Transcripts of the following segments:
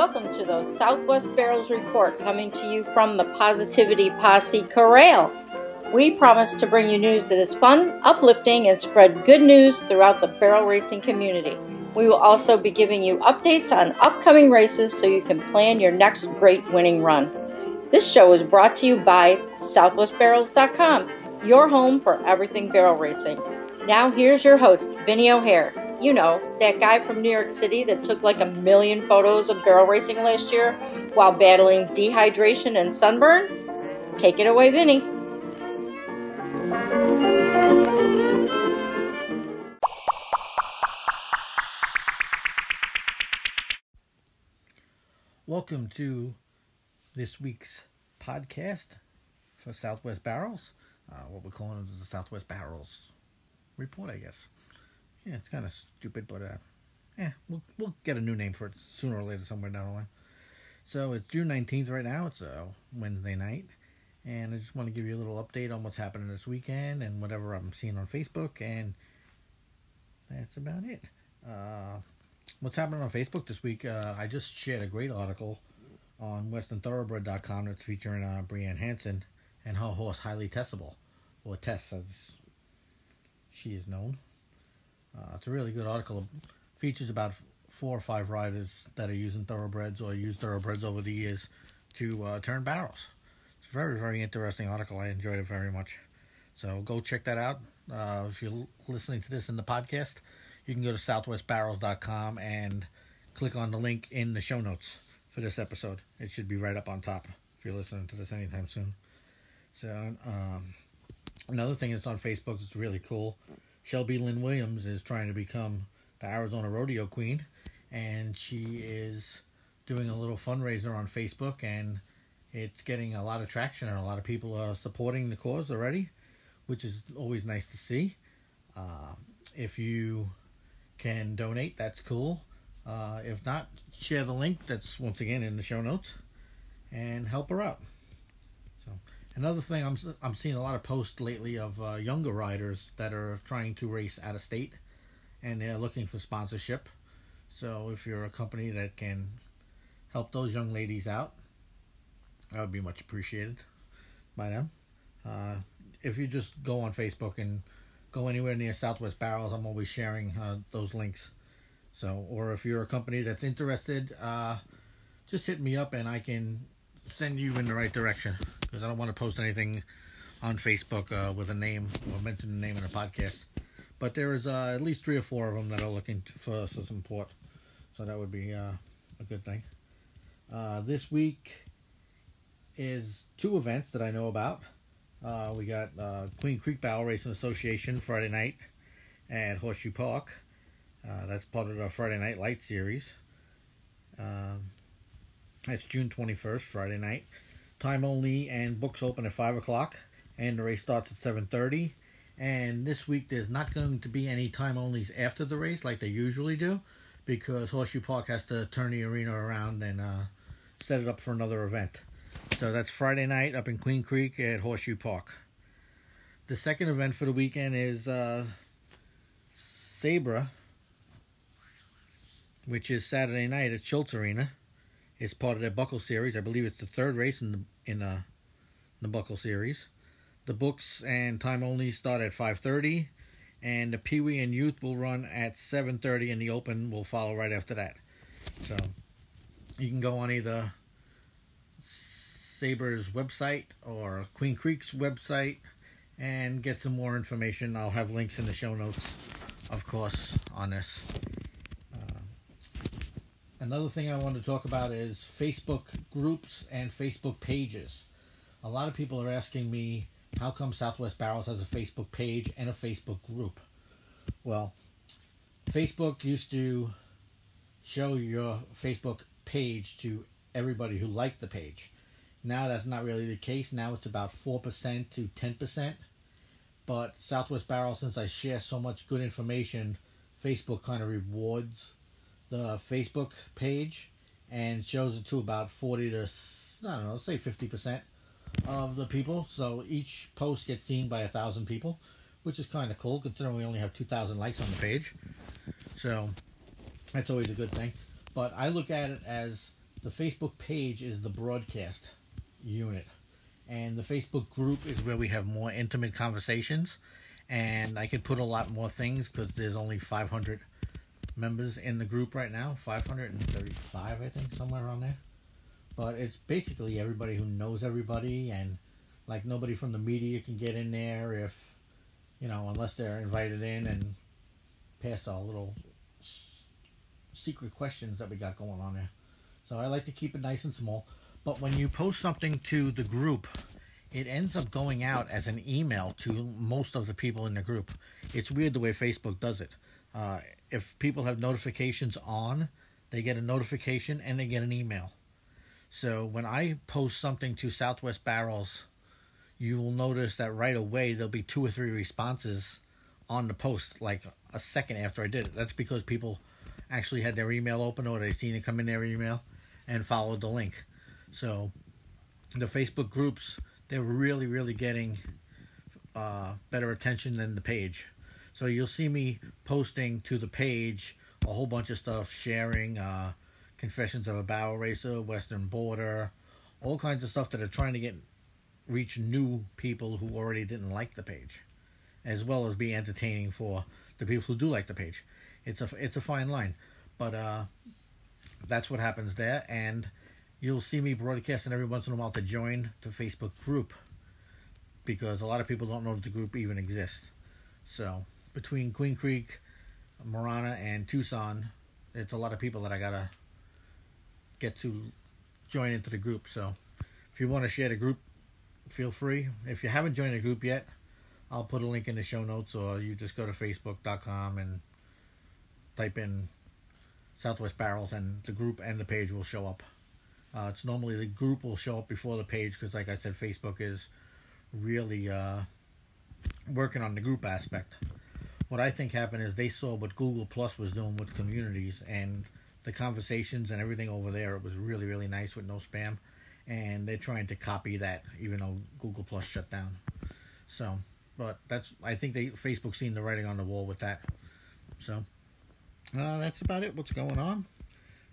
Welcome to the Southwest Barrels Report coming to you from the Positivity Posse Corral. We promise to bring you news that is fun, uplifting, and spread good news throughout the barrel racing community. We will also be giving you updates on upcoming races so you can plan your next great winning run. This show is brought to you by SouthwestBarrels.com, your home for everything barrel racing. Now, here's your host, Vinny O'Hare. You know, that guy from New York City that took like a million photos of barrel racing last year while battling dehydration and sunburn? Take it away, Vinny. Welcome to this week's podcast for Southwest Barrels. Uh, what we're calling it is the Southwest Barrels report, I guess. Yeah, it's kind of stupid, but uh, yeah, we'll we'll get a new name for it sooner or later, somewhere down the line. So it's June nineteenth right now. It's a Wednesday night, and I just want to give you a little update on what's happening this weekend and whatever I'm seeing on Facebook, and that's about it. Uh, what's happening on Facebook this week? Uh, I just shared a great article on WesternThoroughbred.com that's featuring uh, Brianne Hanson and her horse Highly Testable, or Tess as she is known. Uh, it's a really good article. Features about four or five riders that are using thoroughbreds or used thoroughbreds over the years to uh, turn barrels. It's a very, very interesting article. I enjoyed it very much. So go check that out. Uh, if you're listening to this in the podcast, you can go to southwestbarrels.com and click on the link in the show notes for this episode. It should be right up on top if you're listening to this anytime soon. So, um, another thing that's on Facebook that's really cool Shelby Lynn Williams is trying to become the Arizona Rodeo Queen, and she is doing a little fundraiser on Facebook, and it's getting a lot of traction, and a lot of people are supporting the cause already, which is always nice to see. Uh, if you can donate, that's cool. Uh, if not, share the link that's once again in the show notes and help her out. Another thing I'm I'm seeing a lot of posts lately of uh, younger riders that are trying to race out of state and they're looking for sponsorship. So if you're a company that can help those young ladies out, that would be much appreciated by them. Uh, if you just go on Facebook and go anywhere near Southwest Barrels, I'm always sharing uh, those links. So, or if you're a company that's interested, uh, just hit me up and I can send you in the right direction because I don't want to post anything on Facebook uh, with a name or mention the name in a podcast. But there is uh, at least three or four of them that are looking for some support, so that would be uh, a good thing. Uh, this week is two events that I know about. Uh, we got uh, Queen Creek Barrel Racing Association Friday night at Horseshoe Park. that's part of the Friday Night Light Series. Um, that's June 21st, Friday night. Time only, and books open at 5 o'clock, and the race starts at 7.30. And this week there's not going to be any time onlys after the race like they usually do, because Horseshoe Park has to turn the arena around and uh, set it up for another event. So that's Friday night up in Queen Creek at Horseshoe Park. The second event for the weekend is uh, Sabra, which is Saturday night at Schultz Arena. It's part of their Buckle Series. I believe it's the third race in the in uh, the Buckle Series. The books and time only start at 5:30, and the Pee Wee and Youth will run at 7:30, and the Open will follow right after that. So you can go on either Saber's website or Queen Creek's website and get some more information. I'll have links in the show notes, of course, on this. Another thing I want to talk about is Facebook groups and Facebook pages. A lot of people are asking me how come Southwest Barrels has a Facebook page and a Facebook group. Well, Facebook used to show your Facebook page to everybody who liked the page. Now that's not really the case. Now it's about 4% to 10%. But Southwest Barrel, since I share so much good information, Facebook kind of rewards the Facebook page and shows it to about 40 to, I don't know, say 50% of the people. So each post gets seen by a thousand people, which is kind of cool considering we only have 2,000 likes on the page. So that's always a good thing. But I look at it as the Facebook page is the broadcast unit, and the Facebook group is where we have more intimate conversations. And I can put a lot more things because there's only 500 members in the group right now 535 i think somewhere around there. But it's basically everybody who knows everybody and like nobody from the media can get in there if you know unless they're invited in and pass our little secret questions that we got going on there. So i like to keep it nice and small. But when you post something to the group it ends up going out as an email to most of the people in the group. It's weird the way facebook does it uh, if people have notifications on, they get a notification and they get an email. So when I post something to Southwest Barrels, you will notice that right away there'll be two or three responses on the post, like a second after I did it. That's because people actually had their email open or they seen it come in their email and followed the link. So the Facebook groups, they're really, really getting uh, better attention than the page. So you'll see me posting to the page a whole bunch of stuff, sharing uh, Confessions of a Barrel Racer, Western Border, all kinds of stuff that are trying to get reach new people who already didn't like the page, as well as be entertaining for the people who do like the page. It's a it's a fine line, but uh, that's what happens there, and you'll see me broadcasting every once in a while to join the Facebook group because a lot of people don't know that the group even exists. So between Queen Creek, Marana, and Tucson, it's a lot of people that I gotta get to join into the group. So if you want to share the group, feel free. If you haven't joined the group yet, I'll put a link in the show notes, or you just go to facebook.com and type in Southwest Barrels, and the group and the page will show up. Uh, it's normally the group will show up before the page because, like I said, Facebook is really uh, working on the group aspect what I think happened is they saw what Google Plus was doing with communities and the conversations and everything over there. It was really really nice with no spam, and they're trying to copy that even though Google Plus shut down. So, but that's I think they Facebook seen the writing on the wall with that. So, uh, that's about it. What's going on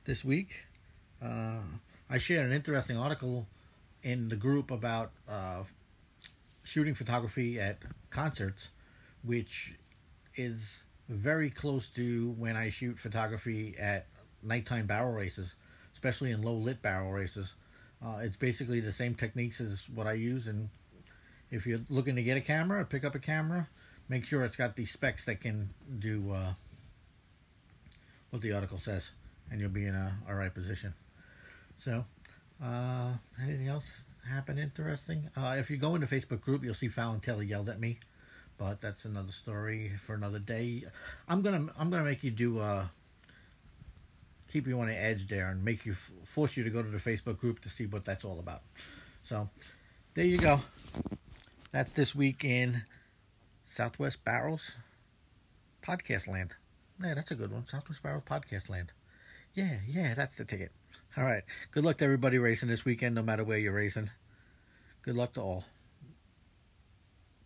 this week? Uh, I shared an interesting article in the group about uh, shooting photography at concerts, which is very close to when I shoot photography at nighttime barrel races, especially in low lit barrel races. Uh, it's basically the same techniques as what I use, and if you're looking to get a camera, pick up a camera, make sure it's got the specs that can do uh, what the article says, and you'll be in a alright position. So, uh, anything else happen interesting? Uh, if you go in the Facebook group, you'll see Fallon Telly yelled at me but that's another story for another day. I'm gonna I'm gonna make you do uh keep you on the edge there and make you force you to go to the Facebook group to see what that's all about. So there you go. That's this week in Southwest Barrels podcast land. Yeah, that's a good one. Southwest Barrels podcast land. Yeah, yeah, that's the ticket. All right. Good luck to everybody racing this weekend, no matter where you're racing. Good luck to all.